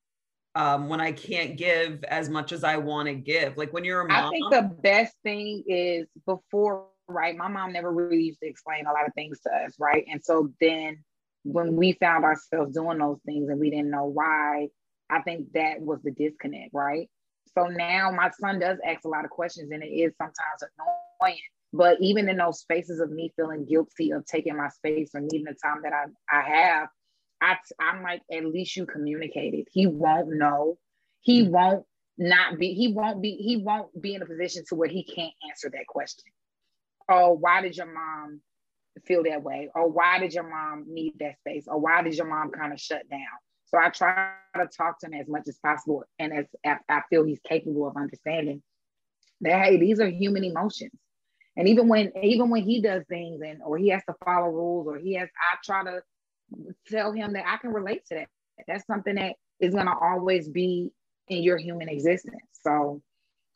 um, when I can't give as much as I want to give. Like when you're a mom. I think the best thing is before, right? My mom never really used to explain a lot of things to us, right? And so then when we found ourselves doing those things and we didn't know why, I think that was the disconnect, right? So now my son does ask a lot of questions and it is sometimes annoying. But even in those spaces of me feeling guilty of taking my space or needing the time that I, I have, I, I'm like, at least you communicated. He won't know. He mm-hmm. won't not be, he won't be, he won't be in a position to where he can't answer that question. Oh, why did your mom feel that way or why did your mom need that space or why did your mom kind of shut down so i try to talk to him as much as possible and as i feel he's capable of understanding that hey these are human emotions. And even when even when he does things and or he has to follow rules or he has i try to tell him that i can relate to that. That's something that is going to always be in your human existence. So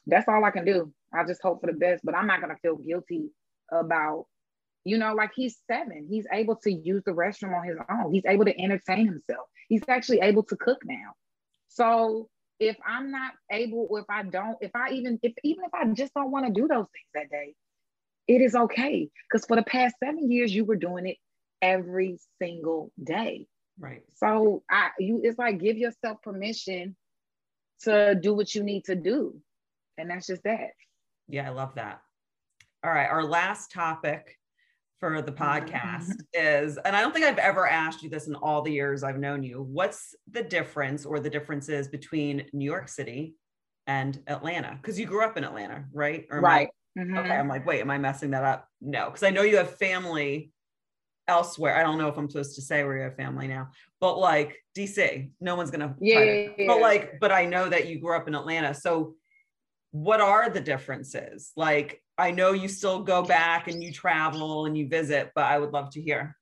that's all i can do. I just hope for the best but i'm not going to feel guilty about you know, like he's seven. He's able to use the restroom on his own. He's able to entertain himself. He's actually able to cook now. So if I'm not able, or if I don't, if I even, if even if I just don't want to do those things that day, it is okay. Because for the past seven years, you were doing it every single day. Right. So I you it's like give yourself permission to do what you need to do. And that's just that. Yeah, I love that. All right. Our last topic for the podcast is, and I don't think I've ever asked you this in all the years I've known you. What's the difference or the differences between New York City and Atlanta? Because you grew up in Atlanta, right? Or right. I, mm-hmm. Okay. I'm like, wait, am I messing that up? No, because I know you have family elsewhere. I don't know if I'm supposed to say where you have family now, but like DC, no one's gonna. Yeah, yeah, yeah. But like, but I know that you grew up in Atlanta, so what are the differences? Like, I know you still go back and you travel and you visit, but I would love to hear.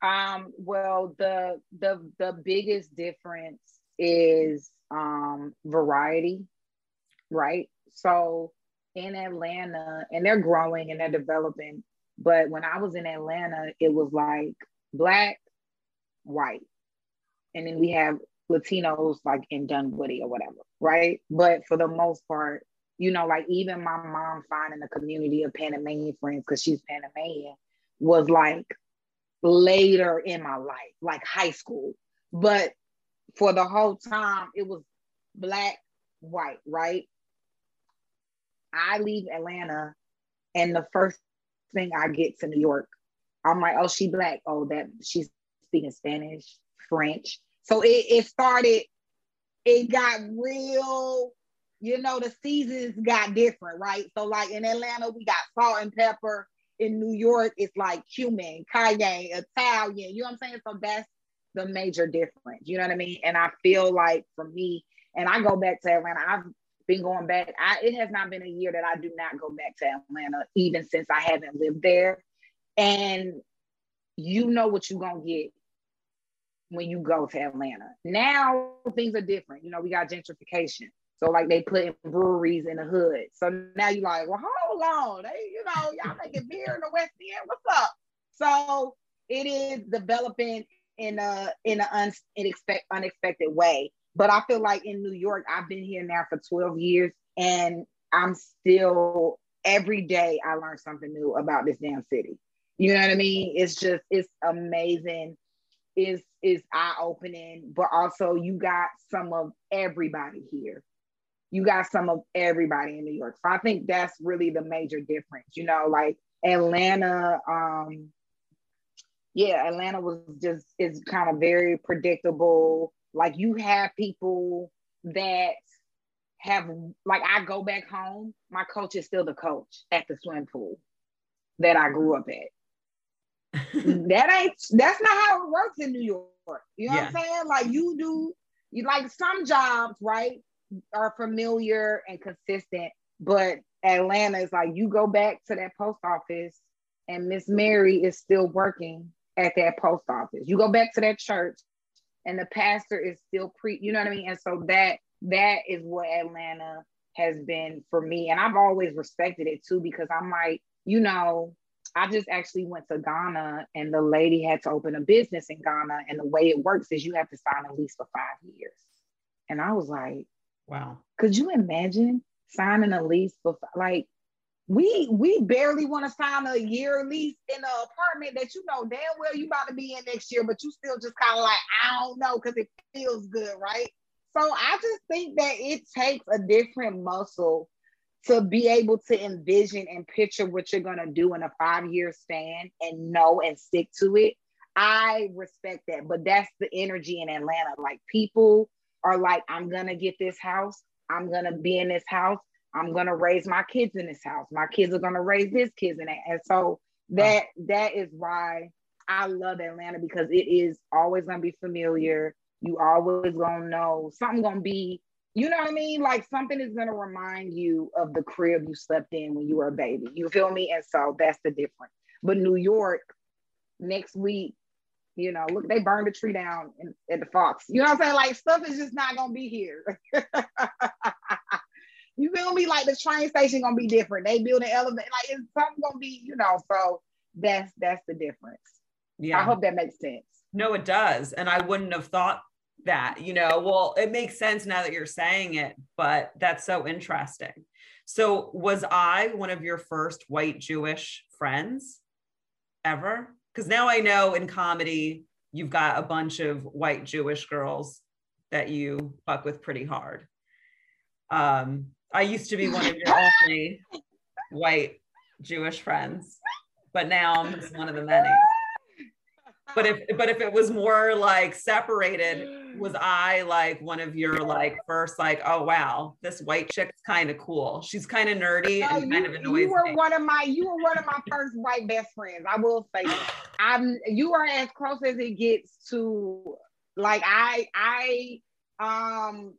Um, well, the the the biggest difference is um variety, right? So in Atlanta, and they're growing and they're developing, but when I was in Atlanta, it was like black, white. And then we have Latinos like in Dunwoody or whatever, right? But for the most part, you know, like even my mom finding a community of Panamanian friends because she's Panamanian was like later in my life, like high school. But for the whole time, it was black, white, right? I leave Atlanta, and the first thing I get to New York, I'm like, oh, she black. Oh, that she's speaking Spanish, French. So it, it started, it got real, you know, the seasons got different, right? So like in Atlanta, we got salt and pepper. In New York, it's like cumin, cayenne, Italian. You know what I'm saying? So that's the major difference. You know what I mean? And I feel like for me, and I go back to Atlanta. I've been going back. I, it has not been a year that I do not go back to Atlanta, even since I haven't lived there. And you know what you're gonna get when you go to Atlanta. Now things are different. You know, we got gentrification. So like they put in breweries in the hood. So now you're like, well, hold on. They, you know, y'all making beer in the West End. What's up? So it is developing in a in an unexpected unexpected way. But I feel like in New York, I've been here now for 12 years and I'm still every day I learn something new about this damn city. You know what I mean? It's just it's amazing. Is is eye opening, but also you got some of everybody here. You got some of everybody in New York. So I think that's really the major difference. You know, like Atlanta, um, yeah, Atlanta was just is kind of very predictable. Like you have people that have like I go back home, my coach is still the coach at the swim pool that I grew up at. that ain't that's not how it works in New York. You know yeah. what I'm saying? Like you do you like some jobs, right, are familiar and consistent, but Atlanta is like you go back to that post office and Miss Mary is still working at that post office. You go back to that church and the pastor is still pre, you know what I mean? And so that that is what Atlanta has been for me. And I've always respected it too, because I'm like, you know, I just actually went to Ghana and the lady had to open a business in Ghana. And the way it works is you have to sign a lease for five years. And I was like, wow. Could you imagine signing a lease for like we we barely want to sign a year lease in an apartment that you know damn well you about to be in next year, but you still just kind of like, I don't know, because it feels good, right? So I just think that it takes a different muscle to be able to envision and picture what you're gonna do in a five-year span and know and stick to it. I respect that, but that's the energy in Atlanta. Like people are like, I'm gonna get this house, I'm gonna be in this house I'm gonna raise my kids in this house. My kids are gonna raise this kids in it. And so that that is why I love Atlanta because it is always gonna be familiar. You always gonna know something gonna be, you know what I mean? Like something is gonna remind you of the crib you slept in when you were a baby. You feel me? And so that's the difference. But New York next week, you know, look, they burned a tree down in, at the Fox. You know what I'm saying? Like stuff is just not gonna be here. You feel me? Like the train station gonna be different. They build an elevator, like it's something gonna be, you know. So that's that's the difference. Yeah. I hope that makes sense. No, it does. And I wouldn't have thought that, you know, well, it makes sense now that you're saying it, but that's so interesting. So was I one of your first white Jewish friends ever? Because now I know in comedy, you've got a bunch of white Jewish girls that you fuck with pretty hard. Um, I used to be one of your only white Jewish friends, but now I'm just one of the many. But if but if it was more like separated, was I like one of your like first like, oh wow, this white chick's kind of cool. She's kind of nerdy no, and you, kind of annoys You were me. one of my you were one of my first white best friends. I will say I'm you are as close as it gets to like I I um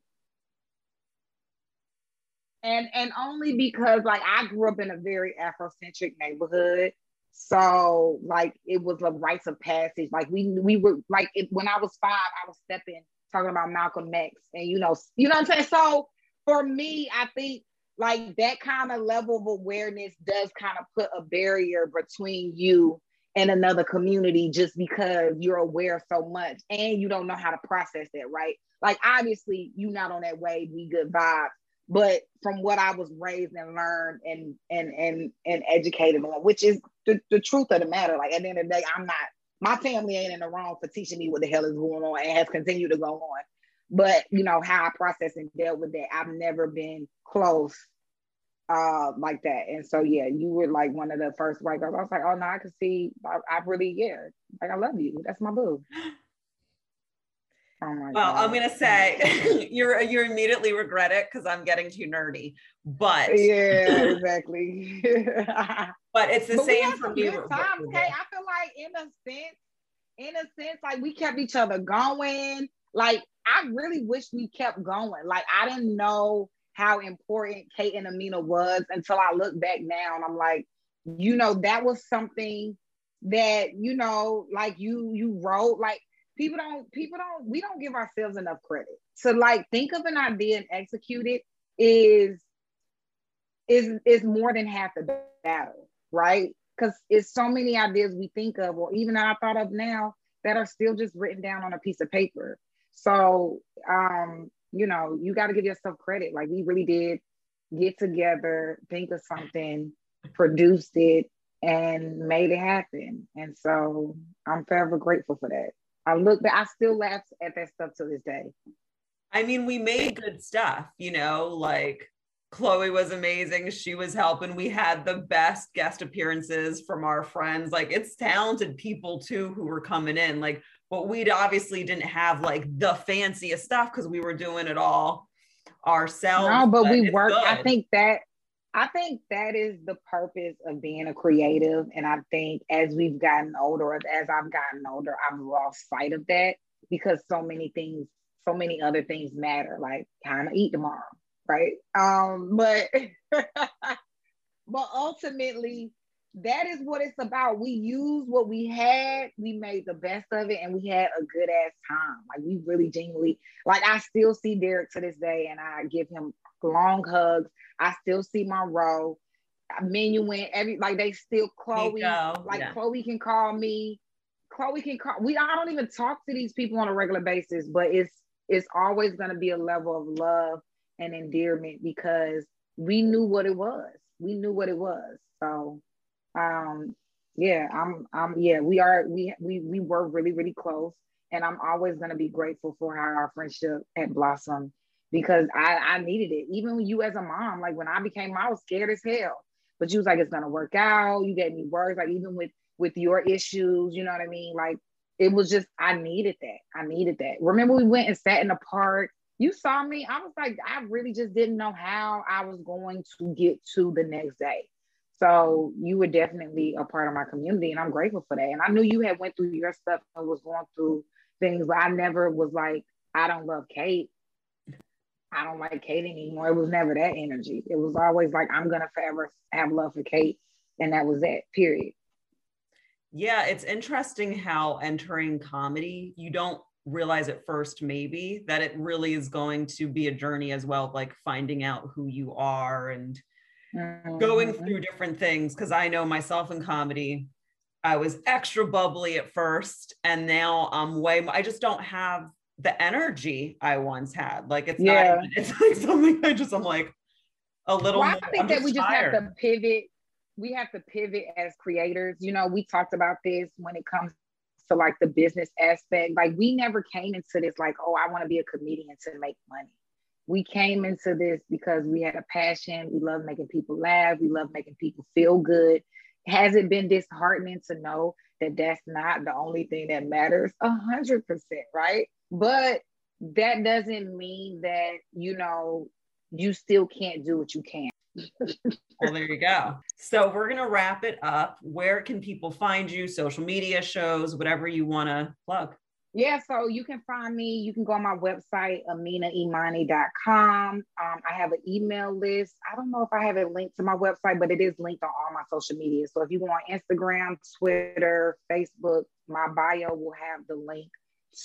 and and only because like I grew up in a very Afrocentric neighborhood. So like it was a rites of passage. Like we we were like it, when I was five, I was stepping talking about Malcolm X, and you know you know what I'm saying. So for me, I think like that kind of level of awareness does kind of put a barrier between you and another community just because you're aware so much and you don't know how to process that, right? Like obviously you're not on that wave, we good vibes, but from what I was raised and learned and and and and educated on, which is the, the truth of the matter. Like at the end of the day, I'm not my family ain't in the wrong for teaching me what the hell is going on and has continued to go on. But you know how I processed and dealt with that, I've never been close uh like that. And so yeah, you were like one of the first white girls. I was like, oh no, I can see I, I really yeah, like I love you. That's my boo. Oh my Well, I'm gonna say you're you immediately regret it because I'm getting too nerdy. But Yeah, exactly. but it's the but we same had for some me. good times, with Kay. it. I feel like in a sense, in a sense, like we kept each other going. Like I really wish we kept going. Like I didn't know how important Kate and Amina was until I look back now and I'm like, you know, that was something that you know, like you you wrote. Like people don't people don't we don't give ourselves enough credit. So like think of an idea and execute it is is is more than half the battle, right? Because it's so many ideas we think of, or even that I thought of now that are still just written down on a piece of paper. So um, you know, you got to give yourself credit. Like we really did get together, think of something, produced it, and made it happen. And so I'm forever grateful for that. I look back, I still laugh at that stuff to this day. I mean, we made good stuff, you know, like Chloe was amazing. She was helping. We had the best guest appearances from our friends. Like it's talented people too who were coming in. Like, but we obviously didn't have like the fanciest stuff because we were doing it all ourselves. No, but we it's work. I think that I think that is the purpose of being a creative. And I think as we've gotten older, as I've gotten older, I've lost sight of that because so many things, so many other things matter, like time to eat tomorrow, right? Um, but but ultimately, that is what it's about. We used what we had, we made the best of it, and we had a good ass time. Like we really genuinely, like I still see Derek to this day, and I give him long hugs. I still see Monroe, Minuin, every like they still Chloe, like yeah. Chloe can call me. Chloe can call we. I don't even talk to these people on a regular basis, but it's it's always going to be a level of love and endearment because we knew what it was. We knew what it was. So, um, yeah, I'm, I'm, yeah, we are, we, we, we were really, really close, and I'm always to be grateful for how our friendship had blossomed because I, I needed it. Even you as a mom, like when I became, I was scared as hell, but you was like, it's to work out. You gave me words, like even with with your issues, you know what I mean? Like it was just, I needed that. I needed that. Remember, we went and sat in the park. You saw me. I was like, I really just didn't know how I was going to get to the next day. So you were definitely a part of my community, and I'm grateful for that. And I knew you had went through your stuff and was going through things, but I never was like, I don't love Kate. I don't like Kate anymore. It was never that energy. It was always like, I'm gonna forever have love for Kate, and that was that. Period. Yeah, it's interesting how entering comedy, you don't realize at first, maybe, that it really is going to be a journey as well, like finding out who you are and going Mhm. through different things. Cause I know myself in comedy, I was extra bubbly at first, and now I'm way, I just don't have the energy I once had. Like it's Yeah. not, it's like something I just, I'm like a little Well, more, I think I'm that we just tired. have to pivot. We have to pivot as creators. You know, we talked about this when it comes to like the business aspect. Like we never came into this like, oh, I want to be a comedian to make money. We came into this because we had a passion. We love making people laugh. We love making people feel good. Has it been disheartening to know that that's not the only thing that matters? A hundred percent, right? But that doesn't mean that you know you still can't do what you can. Well, there you go. So we're gonna wrap it up. Where can people find you? Social media shows, whatever you want to plug. Yeah, so you can find me. You can go on my website, aminaimani.com. Um, I have an email list. I don't know if I have it linked to my website, but it is linked on all my social media. So if you go on Instagram, Twitter, Facebook, my bio will have the link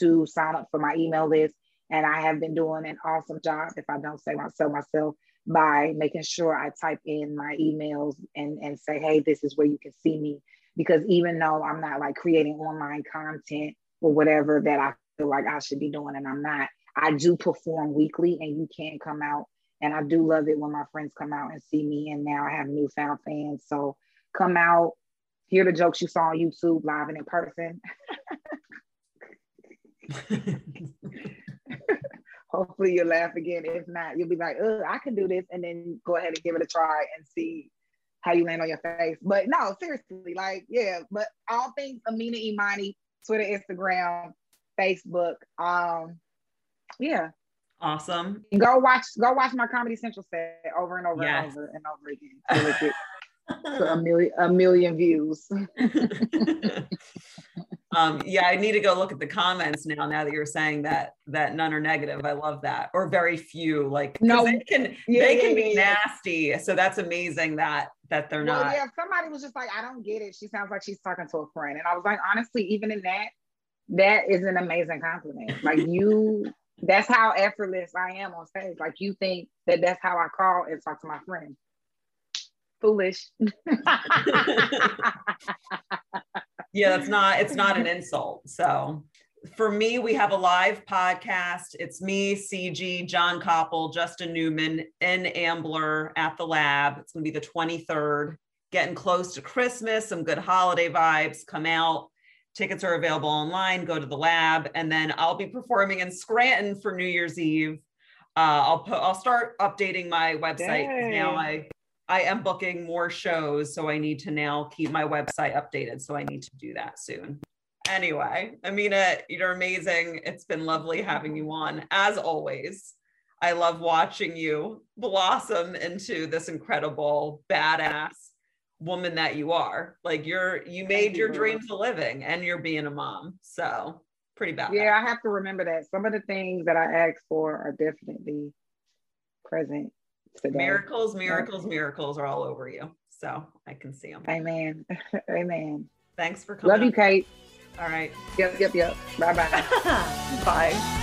to sign up for my email list. And I have been doing an awesome job, if I don't say myself myself, by making sure I type in my emails and, and say, hey, this is where you can see me. Because even though I'm not like creating online content or whatever that I feel like I should be doing, and I'm not, I do perform weekly and you can come out. And I do love it when my friends come out and see me. And now I have newfound fans. So come out, hear the jokes you saw on YouTube live and in person. Hopefully you'll laugh again. If not, you'll be like, oh, I can do this. And then go ahead and give it a try and see how you land on your face. But no, seriously, like, yeah, but all things Amina Imani, Twitter, Instagram, Facebook. Um, yeah. Awesome. Go watch go watch my Comedy Central set over and over Yes. and over and over again. Till it gets to a million a million views. um, yeah, I need to go look at the comments now. Now that you're saying that that none are negative, I love that, or very few. Like No. they can Yeah, they yeah, can be yeah, yeah. nasty. So that's amazing that that they're well, not. yeah, somebody was just like, I don't get it. She sounds like she's talking to a friend. And I was like, honestly, even in that, that is an amazing compliment. Like you, that's how effortless I am on stage. Like you think that that's how I call and talk to my friend. Foolish. yeah that's not it's not an insult. So for me we have a live podcast. It's me cg john koppel justin newman and ambler at the lab. It's going to be the 23rd getting close to christmas some good holiday vibes. Come out. Tickets are available online. Go to the lab. And then i'll be performing in scranton for new year's eve. Uh, I'll put. I'll start updating my website now. I I am booking more shows, so I need to now keep my website updated. So I need to do that soon. Anyway, Amina, you're amazing. It's been lovely having you on, as always. I love watching you blossom into this incredible badass woman that you are. Like you're you made you, your dreams a living, and you're being a mom. So pretty bad. yeah, I have to remember that. Some of the things that I asked for are definitely present today. miracles, miracles, miracles are all over you. So I can see them. Amen. Amen. Thanks for coming. Love you. Kate. All right. Yep, yep, yep. Bye bye bye.